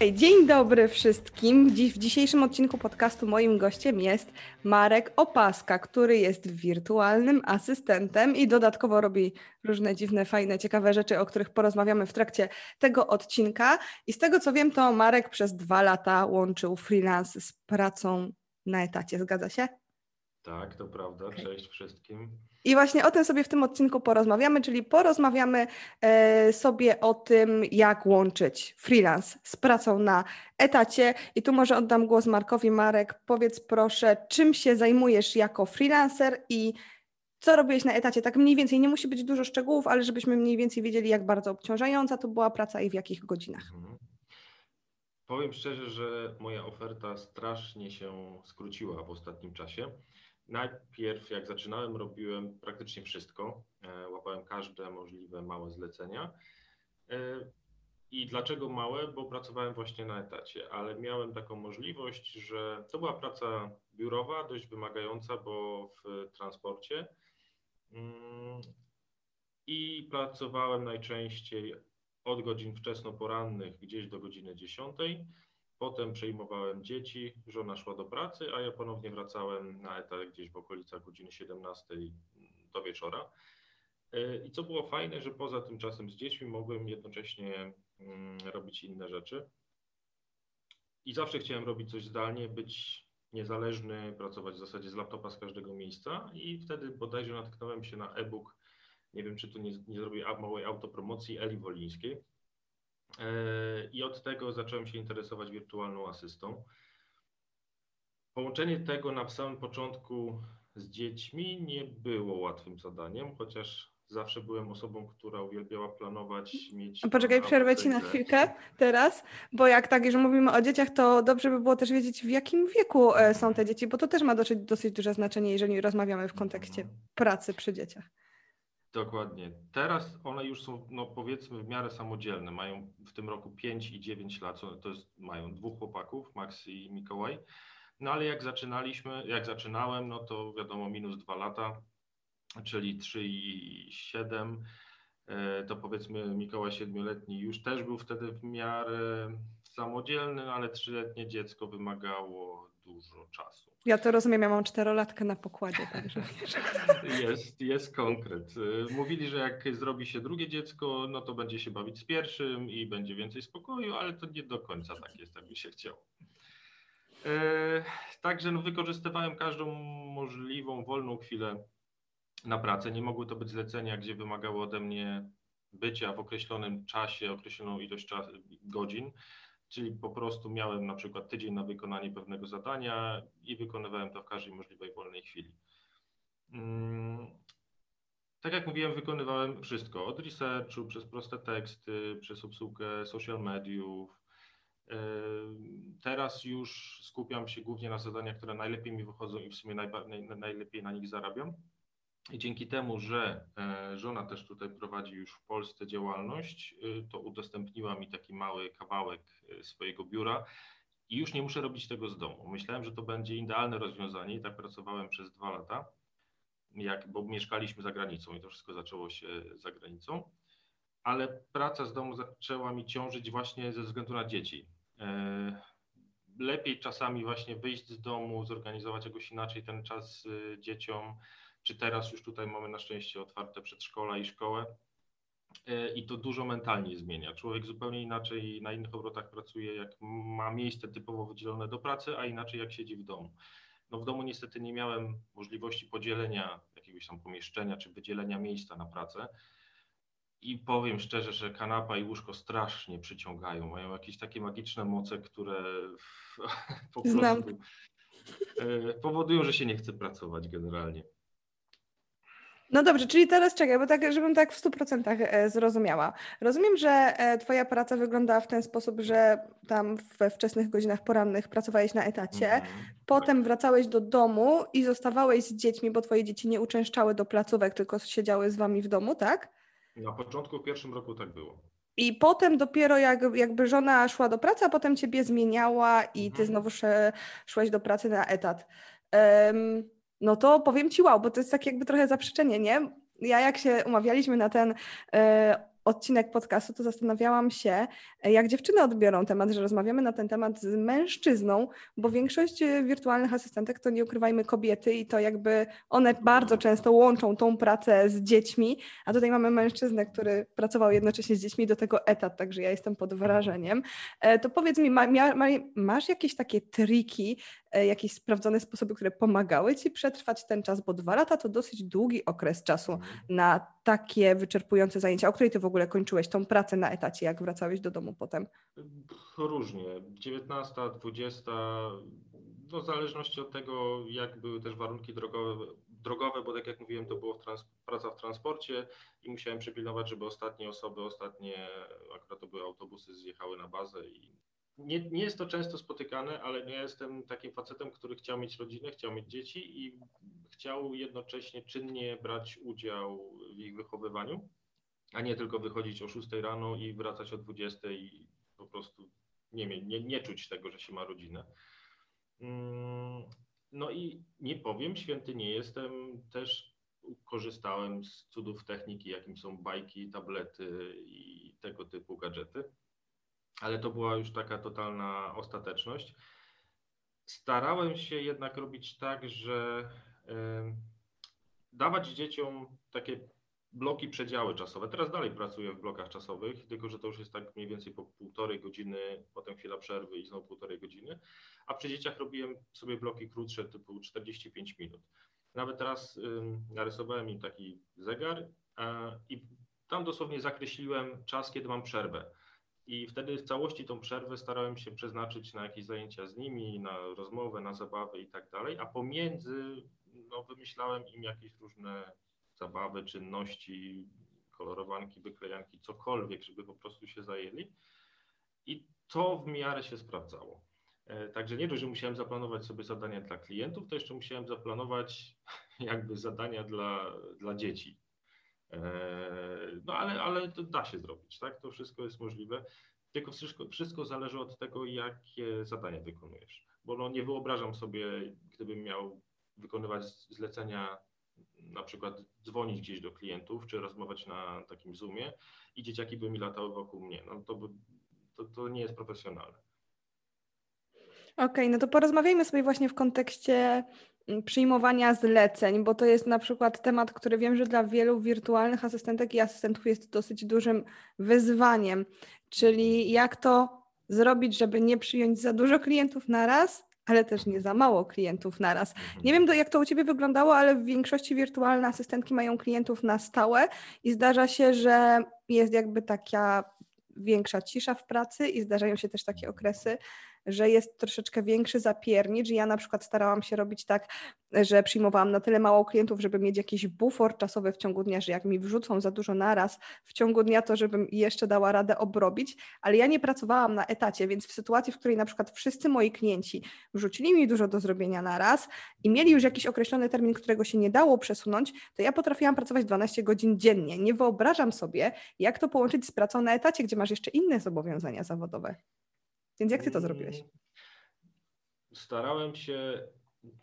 Dzień dobry wszystkim. Dziś, w dzisiejszym odcinku podcastu moim gościem jest Marek Opaska, który jest wirtualnym asystentem i dodatkowo robi różne dziwne, fajne, ciekawe rzeczy, o których porozmawiamy w trakcie tego odcinka. I z tego co wiem, to Marek przez dwa lata łączył freelance z pracą na etacie. Zgadza się? Tak, to prawda. Cześć wszystkim. I właśnie o tym sobie w tym odcinku porozmawiamy, czyli porozmawiamy e, sobie o tym, jak łączyć freelance z pracą na etacie. I tu może oddam głos Markowi. Marek, powiedz proszę, czym się zajmujesz jako freelancer i co robiłeś na etacie? Tak mniej więcej, nie musi być dużo szczegółów, ale żebyśmy mniej więcej wiedzieli, jak bardzo obciążająca to była praca i w jakich godzinach. Mhm. Powiem szczerze, że moja oferta strasznie się skróciła w ostatnim czasie. Najpierw, jak zaczynałem, robiłem praktycznie wszystko. E, łapałem każde możliwe małe zlecenia. E, I dlaczego małe? Bo pracowałem właśnie na etacie, ale miałem taką możliwość, że to była praca biurowa, dość wymagająca, bo w transporcie. Mm, I pracowałem najczęściej od godzin wczesno-porannych gdzieś do godziny 10 Potem przejmowałem dzieci, żona szła do pracy, a ja ponownie wracałem na etat gdzieś w okolicach godziny 17 do wieczora. E, I co było fajne, że poza tym czasem z dziećmi mogłem jednocześnie mm, robić inne rzeczy. I zawsze chciałem robić coś zdalnie, być niezależny, pracować w zasadzie z laptopa z każdego miejsca. I wtedy bodajże natknąłem się na e-book, nie wiem czy tu nie, nie zrobię małej autopromocji, Eli Wolińskiej i od tego zacząłem się interesować wirtualną asystą. Połączenie tego na samym początku z dziećmi nie było łatwym zadaniem, chociaż zawsze byłem osobą, która uwielbiała planować, mieć. Poczekaj, przerwę ci na chwilkę teraz, bo jak tak, jeżeli mówimy o dzieciach, to dobrze by było też wiedzieć, w jakim wieku e, są te dzieci, bo to też ma dosyć, dosyć duże znaczenie, jeżeli rozmawiamy w kontekście mhm. pracy przy dzieciach. Dokładnie. Teraz one już są, no powiedzmy, w miarę samodzielne. Mają w tym roku 5 i 9 lat. To jest, mają dwóch chłopaków, Max i Mikołaj. No ale jak zaczynaliśmy, jak zaczynałem, no to wiadomo, minus 2 lata, czyli 3 i 7. E, to powiedzmy Mikołaj siedmioletni już też był wtedy w miarę samodzielny, ale trzyletnie dziecko wymagało dużo czasu. Ja to rozumiem, ja mam czterolatkę na pokładzie, także Jest, jest konkret. Y, mówili, że jak zrobi się drugie dziecko, no to będzie się bawić z pierwszym i będzie więcej spokoju, ale to nie do końca tak jest, jakby się chciał. Y, także no, wykorzystywałem każdą możliwą wolną chwilę na pracę. Nie mogły to być zlecenia, gdzie wymagało ode mnie bycia w określonym czasie, określoną ilość czas, godzin Czyli po prostu miałem na przykład tydzień na wykonanie pewnego zadania i wykonywałem to w każdej możliwej wolnej chwili. Mm, tak jak mówiłem, wykonywałem wszystko od researchu, przez proste teksty, przez obsługę social mediów. Yy, teraz już skupiam się głównie na zadaniach, które najlepiej mi wychodzą i w sumie najlepiej na nich zarabiam. I dzięki temu, że e, żona też tutaj prowadzi już w Polsce działalność, y, to udostępniła mi taki mały kawałek e, swojego biura i już nie muszę robić tego z domu. Myślałem, że to będzie idealne rozwiązanie i tak pracowałem przez dwa lata, jak, bo mieszkaliśmy za granicą i to wszystko zaczęło się za granicą, ale praca z domu zaczęła mi ciążyć właśnie ze względu na dzieci. E, lepiej czasami właśnie wyjść z domu, zorganizować jakoś inaczej ten czas dzieciom, czy teraz już tutaj mamy na szczęście otwarte przedszkola i szkołę. E, I to dużo mentalnie zmienia. Człowiek zupełnie inaczej na innych obrotach pracuje, jak ma miejsce typowo wydzielone do pracy, a inaczej jak siedzi w domu. No w domu niestety nie miałem możliwości podzielenia jakiegoś tam pomieszczenia czy wydzielenia miejsca na pracę. I powiem szczerze, że kanapa i łóżko strasznie przyciągają. Mają jakieś takie magiczne moce, które po prostu e, powodują, że się nie chce pracować generalnie. No dobrze, czyli teraz czekaj, bo tak, żebym tak w 100% e, zrozumiała. Rozumiem, że e, Twoja praca wyglądała w ten sposób, że tam we wczesnych godzinach porannych pracowałeś na etacie, mhm. potem wracałeś do domu i zostawałeś z dziećmi, bo Twoje dzieci nie uczęszczały do placówek, tylko siedziały z Wami w domu, tak? Na początku w pierwszym roku tak było. I potem dopiero jak, jakby żona szła do pracy, a potem Ciebie zmieniała i Ty mhm. znowu szłeś do pracy na etat. Um, no to powiem Ci wow, bo to jest takie jakby trochę zaprzeczenie, nie? Ja jak się umawialiśmy na ten e, odcinek podcastu, to zastanawiałam się, e, jak dziewczyny odbiorą temat, że rozmawiamy na ten temat z mężczyzną, bo większość e, wirtualnych asystentek to nie ukrywajmy kobiety i to jakby one bardzo często łączą tą pracę z dziećmi, a tutaj mamy mężczyznę, który pracował jednocześnie z dziećmi, do tego etat, także ja jestem pod wrażeniem. To powiedz mi, ma, ma, masz jakieś takie triki, jakieś sprawdzone sposoby, które pomagały Ci przetrwać ten czas, bo dwa lata to dosyć długi okres czasu mhm. na takie wyczerpujące zajęcia. O której Ty w ogóle kończyłeś tą pracę na etacie, jak wracałeś do domu potem? Różnie. 19, 20, no w zależności od tego, jak były też warunki drogowe, drogowe bo tak jak mówiłem, to było w trans, praca w transporcie i musiałem przypilnować, żeby ostatnie osoby, ostatnie, akurat to były autobusy, zjechały na bazę i nie, nie jest to często spotykane, ale ja jestem takim facetem, który chciał mieć rodzinę, chciał mieć dzieci i chciał jednocześnie czynnie brać udział w ich wychowywaniu, a nie tylko wychodzić o 6 rano i wracać o 20 i po prostu nie, nie, nie czuć tego, że się ma rodzinę. Mm, no i nie powiem, święty nie jestem, też korzystałem z cudów techniki, jakim są bajki, tablety i tego typu gadżety ale to była już taka totalna ostateczność. Starałem się jednak robić tak, że dawać dzieciom takie bloki, przedziały czasowe. Teraz dalej pracuję w blokach czasowych, tylko że to już jest tak mniej więcej po półtorej godziny, potem chwila przerwy i znowu półtorej godziny. A przy dzieciach robiłem sobie bloki krótsze, typu 45 minut. Nawet teraz narysowałem im taki zegar i tam dosłownie zakreśliłem czas, kiedy mam przerwę. I wtedy w całości tą przerwę starałem się przeznaczyć na jakieś zajęcia z nimi, na rozmowę, na zabawę i tak dalej, a pomiędzy no, wymyślałem im jakieś różne zabawy, czynności, kolorowanki, wyklejanki, cokolwiek, żeby po prostu się zajęli. I to w miarę się sprawdzało. E, także nie dość, że musiałem zaplanować sobie zadania dla klientów, to jeszcze musiałem zaplanować jakby zadania dla, dla dzieci. E, no ale, ale to da się zrobić, tak? To wszystko jest możliwe. Tylko wszystko, wszystko zależy od tego, jakie zadania wykonujesz. Bo no nie wyobrażam sobie, gdybym miał wykonywać zlecenia, na przykład dzwonić gdzieś do klientów, czy rozmawiać na takim Zoomie i dzieciaki by mi latały wokół mnie. No to, to, to nie jest profesjonalne. Okej, okay, no to porozmawiajmy sobie właśnie w kontekście przyjmowania zleceń, bo to jest na przykład temat, który wiem, że dla wielu wirtualnych asystentek i asystentów jest dosyć dużym wyzwaniem, czyli jak to zrobić, żeby nie przyjąć za dużo klientów na raz, ale też nie za mało klientów na raz. Nie wiem, jak to u Ciebie wyglądało, ale w większości wirtualne asystentki mają klientów na stałe i zdarza się, że jest jakby taka większa cisza w pracy i zdarzają się też takie okresy, że jest troszeczkę większy zapiernicz. Ja na przykład starałam się robić tak, że przyjmowałam na tyle mało klientów, żeby mieć jakiś bufor czasowy w ciągu dnia, że jak mi wrzucą za dużo naraz w ciągu dnia, to żebym jeszcze dała radę obrobić, ale ja nie pracowałam na etacie, więc w sytuacji, w której na przykład wszyscy moi klienci wrzucili mi dużo do zrobienia naraz i mieli już jakiś określony termin, którego się nie dało przesunąć, to ja potrafiłam pracować 12 godzin dziennie. Nie wyobrażam sobie, jak to połączyć z pracą na etacie, gdzie masz jeszcze inne zobowiązania zawodowe. Więc jak ty to zrobiłeś? Mm, starałem się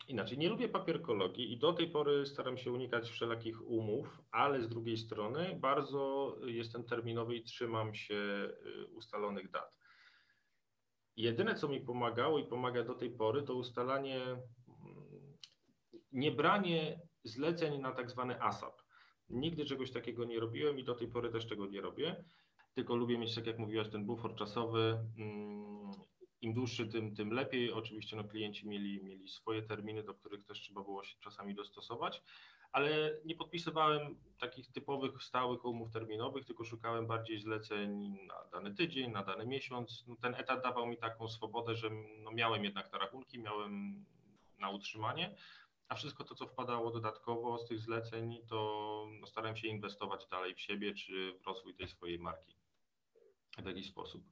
inaczej. Nie lubię papierkologii i do tej pory staram się unikać wszelakich umów, ale z drugiej strony bardzo jestem terminowy i trzymam się y, ustalonych dat. Jedyne, co mi pomagało i pomaga do tej pory, to ustalanie, mm, nie branie zleceń na tak zwany ASAP. Nigdy czegoś takiego nie robiłem i do tej pory też tego nie robię tylko lubię mieć, tak jak mówiłaś, ten bufor czasowy. Mm, Im dłuższy, tym, tym lepiej. Oczywiście no, klienci mieli, mieli swoje terminy, do których też trzeba było się czasami dostosować, ale nie podpisywałem takich typowych, stałych umów terminowych, tylko szukałem bardziej zleceń na dany tydzień, na dany miesiąc. No, ten etat dawał mi taką swobodę, że no, miałem jednak na rachunki, miałem na utrzymanie, a wszystko to, co wpadało dodatkowo z tych zleceń, to no, starałem się inwestować dalej w siebie czy w rozwój tej swojej marki w jakiś sposób.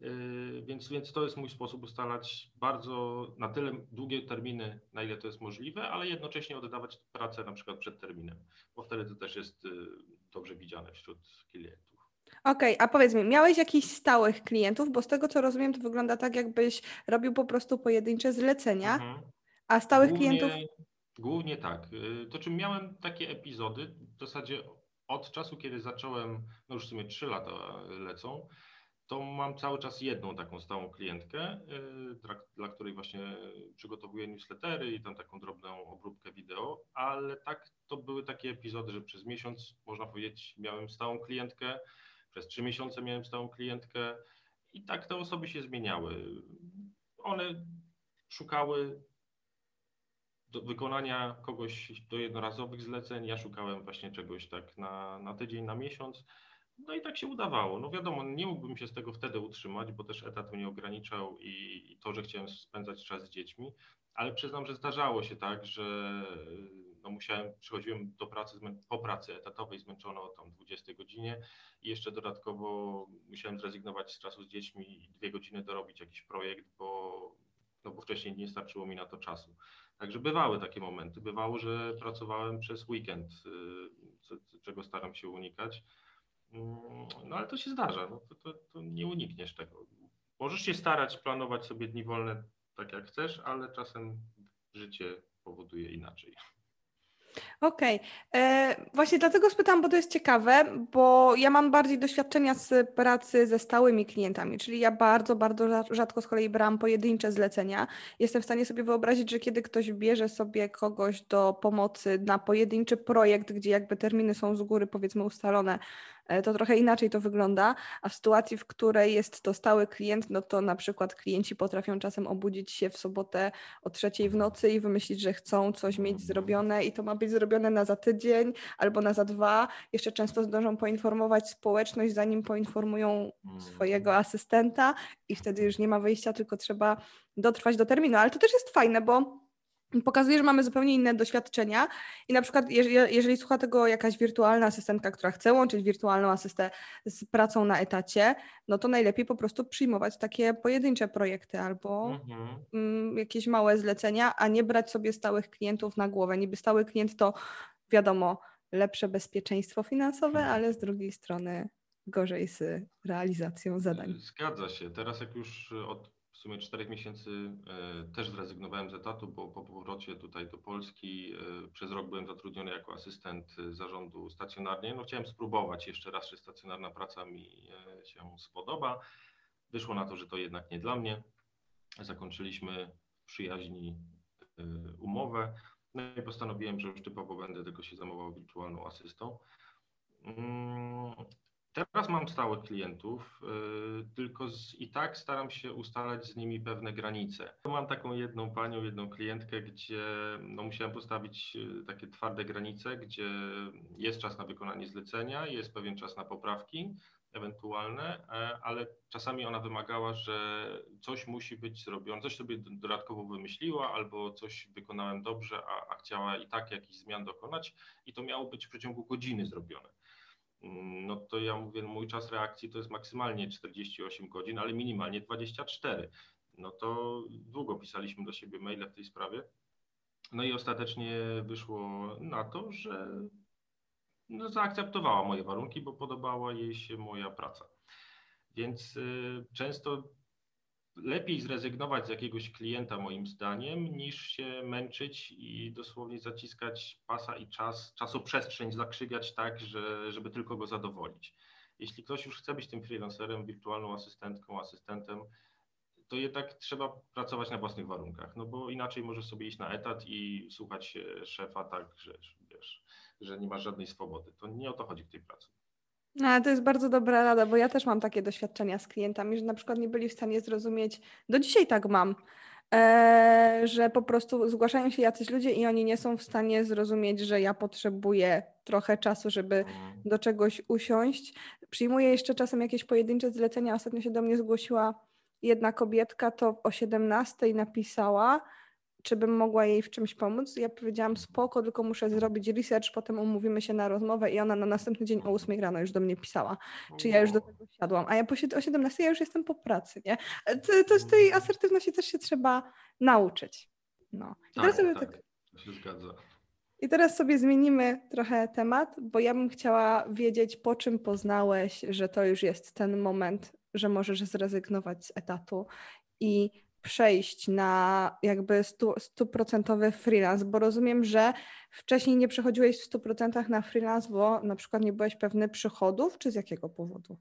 Yy, więc, więc to jest mój sposób ustalać bardzo na tyle długie terminy, na ile to jest możliwe, ale jednocześnie oddawać pracę na przykład przed terminem, bo wtedy to też jest yy, dobrze widziane wśród klientów. Okej, okay, a powiedz mi, miałeś jakichś stałych klientów, bo z tego co rozumiem, to wygląda tak, jakbyś robił po prostu pojedyncze zlecenia, mhm. a stałych głównie, klientów. Głównie tak. Yy, to czym miałem takie epizody, w zasadzie od czasu, kiedy zacząłem, no już w sumie 3 lata lecą, to mam cały czas jedną taką stałą klientkę, y, dla, której właśnie przygotowuję newslettery i tam taką drobną obróbkę wideo, ale tak to były takie epizody, że przez miesiąc, można powiedzieć, miałem stałą klientkę, przez trzy miesiące miałem stałą klientkę i tak te osoby się zmieniały. One szukały do wykonania kogoś do jednorazowych zleceń, ja szukałem właśnie czegoś tak na, na tydzień, na miesiąc. No i tak się udawało. No wiadomo, nie mógłbym się z tego wtedy utrzymać, bo też etat mnie ograniczał i, i to, że chciałem spędzać czas z dziećmi, ale przyznam, że zdarzało się tak, że no musiałem, przychodziłem do pracy po pracy etatowej zmęczony o tam 20 godzinie i jeszcze dodatkowo musiałem zrezygnować z czasu z dziećmi i dwie godziny dorobić jakiś projekt, bo, no bo wcześniej nie starczyło mi na to czasu. Także bywały takie momenty. Bywało, że pracowałem przez weekend, y, czego staram się unikać. Mm, no ale to się zdarza, no, to, to, to nie unikniesz tego. Możesz się starać planować sobie dni wolne tak jak chcesz, ale czasem życie powoduje inaczej. Okej. Okay. E, właśnie dlatego spytam, bo to jest ciekawe, bo ja mam bardziej doświadczenia z pracy ze stałymi klientami, czyli ja bardzo, bardzo rzadko z kolei brałam pojedyncze zlecenia. Jestem w stanie sobie wyobrazić, że kiedy ktoś bierze sobie kogoś do pomocy na pojedynczy projekt, gdzie jakby terminy są z góry powiedzmy ustalone, to trochę inaczej to wygląda, a w sytuacji, w której jest to stały klient, no to na przykład klienci potrafią czasem obudzić się w sobotę o trzeciej w nocy i wymyślić, że chcą coś mieć zrobione i to ma być zrobione na za tydzień albo na za dwa. Jeszcze często zdążą poinformować społeczność, zanim poinformują swojego asystenta i wtedy już nie ma wyjścia, tylko trzeba dotrwać do terminu. Ale to też jest fajne, bo pokazuje, że mamy zupełnie inne doświadczenia i na przykład jeżeli, jeżeli słucha tego jakaś wirtualna asystentka, która chce łączyć wirtualną asystę z pracą na etacie, no to najlepiej po prostu przyjmować takie pojedyncze projekty albo mhm. mm, jakieś małe zlecenia, a nie brać sobie stałych klientów na głowę. Niby stały klient to wiadomo, lepsze bezpieczeństwo finansowe, mhm. ale z drugiej strony gorzej z realizacją zadań. Zgadza się. Teraz jak już od sumie czterech miesięcy e, też zrezygnowałem z etatu, bo po powrocie tutaj do Polski e, przez rok byłem zatrudniony jako asystent zarządu stacjonarnie. No chciałem spróbować jeszcze raz, czy stacjonarna praca mi e, się spodoba. Wyszło na to, że to jednak nie dla mnie. Zakończyliśmy w przyjaźni umowę. No i postanowiłem, że już typowo będę tylko się zajmował wirtualną asystą. Teraz mam stałych klientów, y, tylko z, i tak staram się ustalać z nimi pewne granice. Mam taką jedną panią, jedną klientkę, gdzie no, musiałem postawić y, takie twarde granice, gdzie jest czas na wykonanie zlecenia, jest pewien czas na poprawki ewentualne, e, ale czasami ona wymagała, że coś musi być zrobione, coś sobie dodatkowo wymyśliła, albo coś wykonałem dobrze, a, a chciała i tak jakichś zmian dokonać, i to miało być w przeciągu godziny zrobione no to ja mówię, mój czas reakcji to jest maksymalnie 48 godzin, ale minimalnie 24. No to długo pisaliśmy do siebie maile w tej sprawie. No i ostatecznie wyszło na to, że no zaakceptowała moje warunki, bo podobała jej się moja praca. Więc y, często lepiej zrezygnować z jakiegoś klienta, moim zdaniem, niż się męczyć i dosłownie zaciskać pasa i czas, czasoprzestrzeń zakrzywiać tak, że, żeby tylko go zadowolić. Jeśli ktoś już chce być tym freelancerem, wirtualną asystentką, asystentem, to jednak trzeba pracować na własnych warunkach, no bo inaczej może sobie iść na etat i słuchać szefa tak, że, wiesz, że nie masz żadnej swobody. To nie o to chodzi w tej pracy. No, to jest bardzo dobra rada, bo ja też mam takie doświadczenia z klientami, że na przykład nie byli w stanie zrozumieć, do dzisiaj tak mam, e, że po prostu zgłaszają się jacyś ludzie i oni nie są w stanie zrozumieć, że ja potrzebuję trochę czasu, żeby mhm. do czegoś usiąść. Przyjmuję jeszcze czasem jakieś pojedyncze zlecenia. Ostatnio się do mnie zgłosiła jedna kobietka, to o 17 napisała, czy bym mogła jej w czymś pomóc. Ja powiedziałam spoko, tylko muszę zrobić research, potem umówimy się na rozmowę i ona na następny dzień o 8 rano już do mnie pisała, czy ja już do tego siadłam, a ja po, o 17 ja już jestem po pracy, nie? To, to z tej asertywności też się trzeba nauczyć. No. I teraz tak, sobie tak, tak, się zgadza. I teraz sobie zmienimy trochę temat, bo ja bym chciała wiedzieć, po czym poznałeś, że to już jest ten moment, że możesz zrezygnować z etatu i przejść na jakby stu, stuprocentowy freelance? Bo rozumiem, że wcześniej nie przechodziłeś w 100% na freelance, bo na przykład nie byłeś pewny przychodów, czy z jakiego powodu?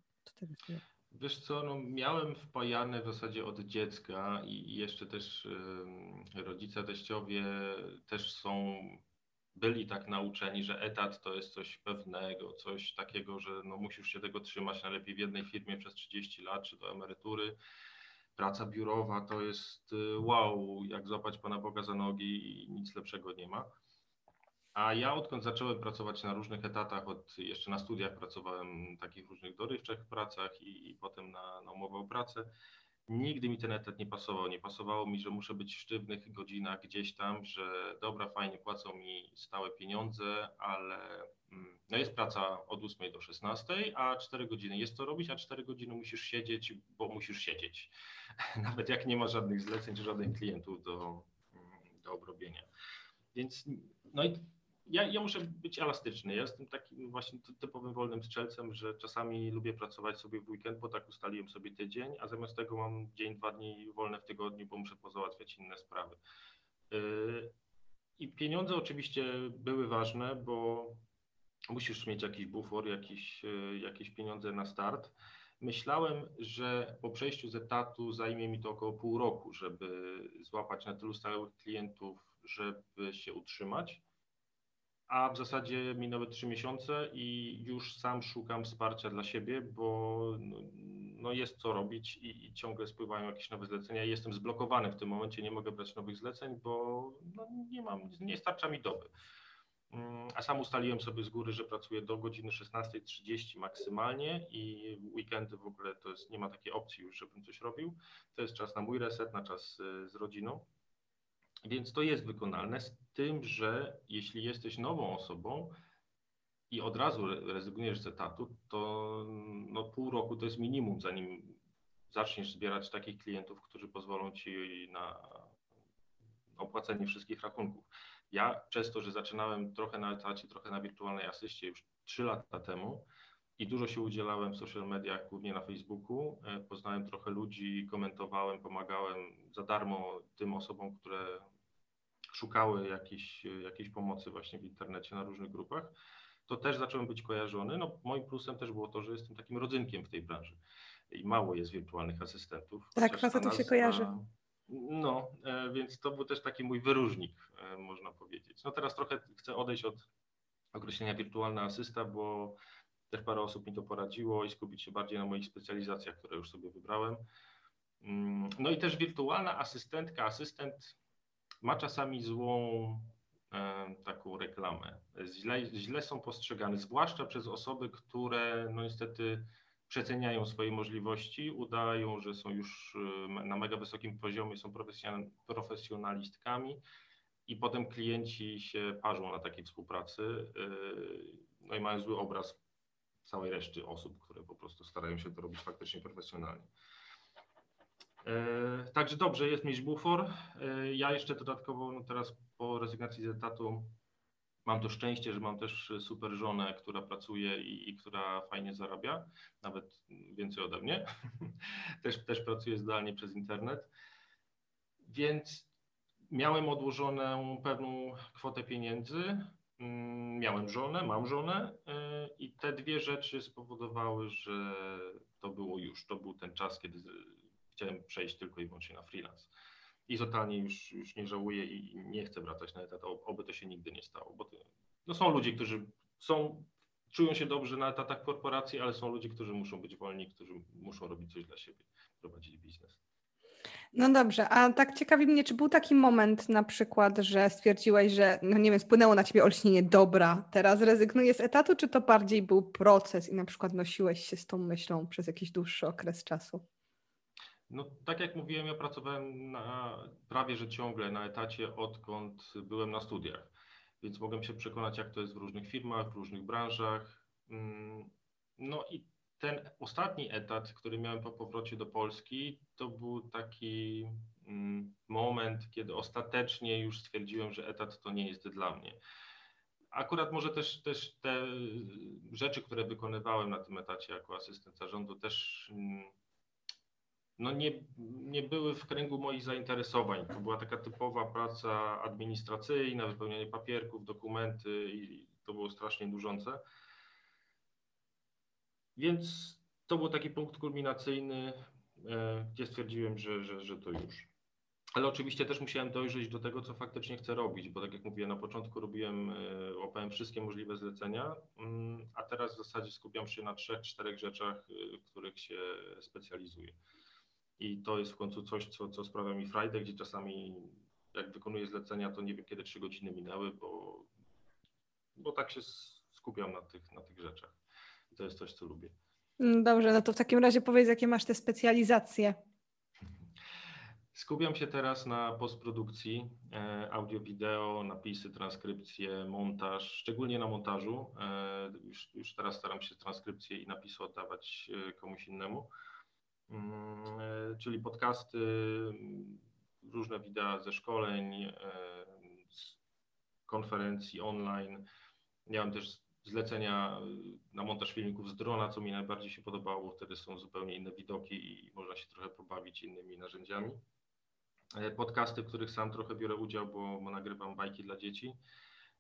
Wiesz co, no miałem wpajane w zasadzie od dziecka i jeszcze też rodzice, teściowie też są, byli tak nauczeni, że etat to jest coś pewnego, coś takiego, że no musisz się tego trzymać najlepiej w jednej firmie przez 30 lat, czy do emerytury. Praca biurowa to jest y, wow, jak złapać Pana Boga za nogi i nic lepszego nie ma. A ja odkąd zacząłem pracować na różnych etatach, od jeszcze na studiach pracowałem w takich różnych dorywczych pracach i, i potem na, na umowę o pracę, nigdy mi ten etat nie pasował. Nie pasowało mi, że muszę być w sztywnych godzinach gdzieś tam, że dobra, fajnie płacą mi stałe pieniądze, ale mm, no jest praca od 8 do 16, a 4 godziny jest to robić, a 4 godziny musisz siedzieć, bo musisz siedzieć. Nawet jak nie ma żadnych zleceń czy żadnych klientów do, do obrobienia. Więc no i ja, ja muszę być elastyczny. Ja jestem takim właśnie typowym wolnym strzelcem, że czasami lubię pracować sobie w weekend, bo tak ustaliłem sobie tydzień, a zamiast tego mam dzień, dwa dni wolne w tygodniu, bo muszę pozałatwiać inne sprawy. Yy, I pieniądze oczywiście były ważne, bo musisz mieć jakiś bufor, jakieś, yy, jakieś pieniądze na start. Myślałem, że po przejściu z etatu zajmie mi to około pół roku, żeby złapać na tylu stałych klientów, żeby się utrzymać a w zasadzie minęły trzy miesiące i już sam szukam wsparcia dla siebie, bo no, no jest co robić i, i, ciągle spływają jakieś nowe zlecenia. Jestem zblokowany w tym momencie, nie mogę brać nowych zleceń, bo no, nie mam, nie starcza mi doby. Mm, a sam ustaliłem sobie z góry, że pracuję do godziny 16.30 maksymalnie i weekendy w ogóle to jest, nie ma takiej opcji już, żebym coś robił. To jest czas na mój reset, na czas y, z rodziną. Więc to jest wykonalne, z tym, że jeśli jesteś nową osobą i od razu rezygnujesz z etatu, to no, pół roku to jest minimum, zanim zaczniesz zbierać takich klientów, którzy pozwolą ci na opłacenie wszystkich rachunków. Ja przez to, że zaczynałem trochę na etacie, trochę na wirtualnej asyście już trzy lata temu i dużo się udzielałem w social mediach, głównie na Facebooku, e, poznałem trochę ludzi, komentowałem, pomagałem za darmo tym osobom, które szukały jakiejś, jakiejś pomocy właśnie w internecie na różnych grupach, to też zacząłem być kojarzony. No, moim plusem też było to, że jestem takim rodzynkiem w tej branży i mało jest wirtualnych asystentów. Tak, facetów się kojarzy. No, e, więc to był też taki mój wyróżnik, e, można powiedzieć. No teraz trochę chcę odejść od określenia wirtualna asysta, bo też parę osób mi to poradziło i skupić się bardziej na moich specjalizacjach, które już sobie wybrałem. Mm, no i też wirtualna asystentka, asystent ma czasami złą e, taką reklamę. Źle, źle są postrzegane, zwłaszcza przez osoby, które no niestety przeceniają swoje możliwości, udają, że są już e, na mega wysokim poziomie, są profesjonalistkami i potem klienci się parzą na takiej współpracy e, no i mają zły obraz całej reszty osób, które po prostu starają się to robić faktycznie profesjonalnie. E, także dobrze jest mieć bufor. E, ja jeszcze dodatkowo no teraz po rezygnacji z etatu mam to szczęście, że mam też super żonę, która pracuje i, i która fajnie zarabia, nawet więcej ode mnie. też, też pracuje zdalnie przez internet. Więc miałem odłożoną pewną kwotę pieniędzy. Mm, miałem żonę, mam żonę e, i te dwie rzeczy spowodowały, że to było już, to był ten czas, kiedy chciałem przejść tylko i wyłącznie na freelance. I totalnie już, już nie żałuję i nie chcę wracać na etat, oby to się nigdy nie stało, bo to, no są ludzie, którzy są, czują się dobrze na etatach korporacji, ale są ludzie, którzy muszą być wolni, którzy muszą robić coś dla siebie, prowadzić biznes. No dobrze, a tak ciekawi mnie, czy był taki moment na przykład, że stwierdziłeś, że no nie wiem, spłynęło na ciebie olśnienie, dobra, teraz rezygnuję z etatu, czy to bardziej był proces i na przykład nosiłeś się z tą myślą przez jakiś dłuższy okres czasu? No, tak jak mówiłem, ja pracowałem na, prawie że ciągle na etacie, odkąd byłem na studiach, więc mogłem się przekonać, jak to jest w różnych firmach, w różnych branżach. Mm, no i ten ostatni etat, który miałem po powrocie do Polski, to był taki mm, moment, kiedy ostatecznie już stwierdziłem, że etat to nie jest dla mnie. Akurat może też, też te rzeczy, które wykonywałem na tym etacie jako asystent zarządu, też mm, no nie, nie były w kręgu moich zainteresowań. To była taka typowa praca administracyjna, wypełnianie papierków, dokumenty i to było strasznie dłużące. Więc to był taki punkt kulminacyjny, e, gdzie stwierdziłem, że, że, że to już. Ale oczywiście też musiałem dojrzeć do tego, co faktycznie chcę robić, bo tak jak mówiłem, na początku robiłem, e, łapałem wszystkie możliwe zlecenia, mm, a teraz w zasadzie skupiam się na trzech, czterech rzeczach, e, w których się specjalizuję. I to jest w końcu coś, co, co sprawia mi frajdę, gdzie czasami jak wykonuję zlecenia, to nie wiem kiedy trzy godziny minęły, bo, bo tak się skupiam na tych, na tych rzeczach. To jest coś, co lubię. Mm, dobrze, no to w takim razie powiedz, jakie masz te specjalizacje. Skupiam się teraz na postprodukcji e, audio-wideo, napisy, transkrypcje, montaż, szczególnie na montażu. E, już, już teraz staram się transkrypcję i napisy oddawać e, komuś innemu. Mm, e, czyli podcasty, różne wideo ze szkoleń, z konferencji online. Miałem też zlecenia na montaż filmików z drona, co mi najbardziej się podobało. Wtedy są zupełnie inne widoki i można się trochę pobawić innymi narzędziami. E, podcasty, w których sam trochę biorę udział, bo nagrywam bajki dla dzieci.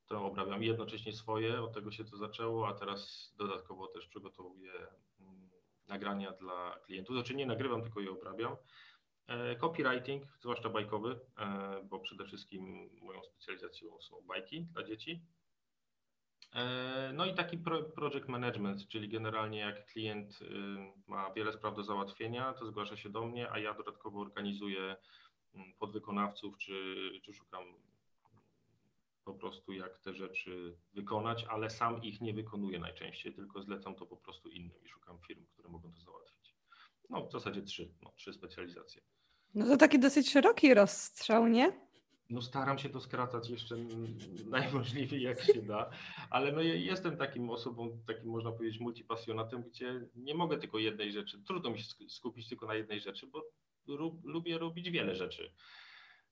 To obrabiam jednocześnie swoje, od tego się to zaczęło, a teraz dodatkowo też przygotowuję nagrania dla klientów. Znaczy nie nagrywam, tylko je obrabiam. E, copywriting, zwłaszcza bajkowy, e, bo przede wszystkim moją specjalizacją są bajki dla dzieci. E, no i taki project management, czyli generalnie jak klient y, ma wiele spraw do załatwienia, to zgłasza się do mnie, a ja dodatkowo organizuję mm, podwykonawców, czy, czy szukam po prostu jak te rzeczy wykonać, ale sam ich nie wykonuję najczęściej, tylko zlecam to po prostu innym i szukam firm, które mogą to załatwić. No w zasadzie trzy, no, trzy specjalizacje. No to taki dosyć szeroki rozstrzał, nie? No staram się to skracać jeszcze najmożliwiej jak się da, ale no jestem takim osobą, takim można powiedzieć multipasjonatem, gdzie nie mogę tylko jednej rzeczy, trudno mi się skupić tylko na jednej rzeczy, bo lubię robić wiele rzeczy.